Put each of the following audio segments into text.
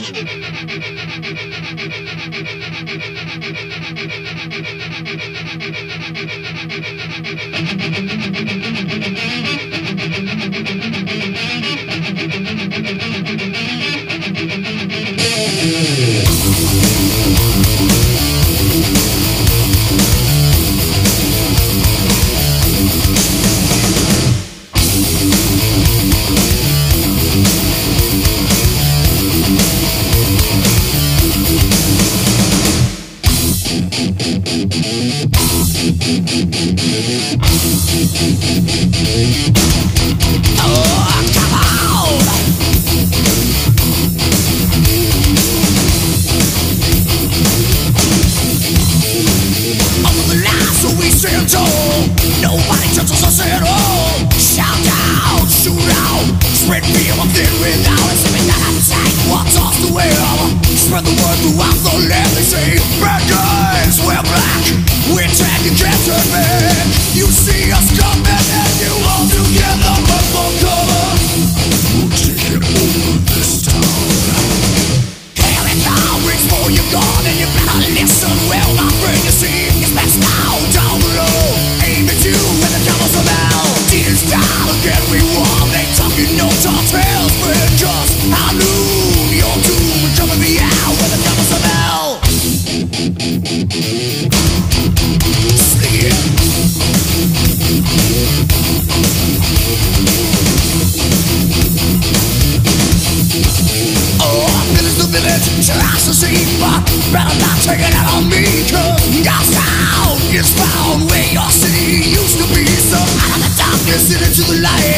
için. listening to the light.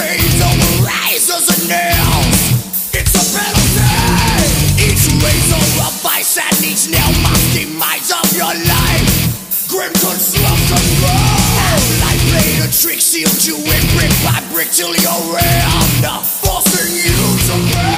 chains on razors and nails It's a penalty Each razor a vice and each nail must demise of your life. Grim construction grows Life played a trick, sealed you in brick by brick till you're round Forcing you to fail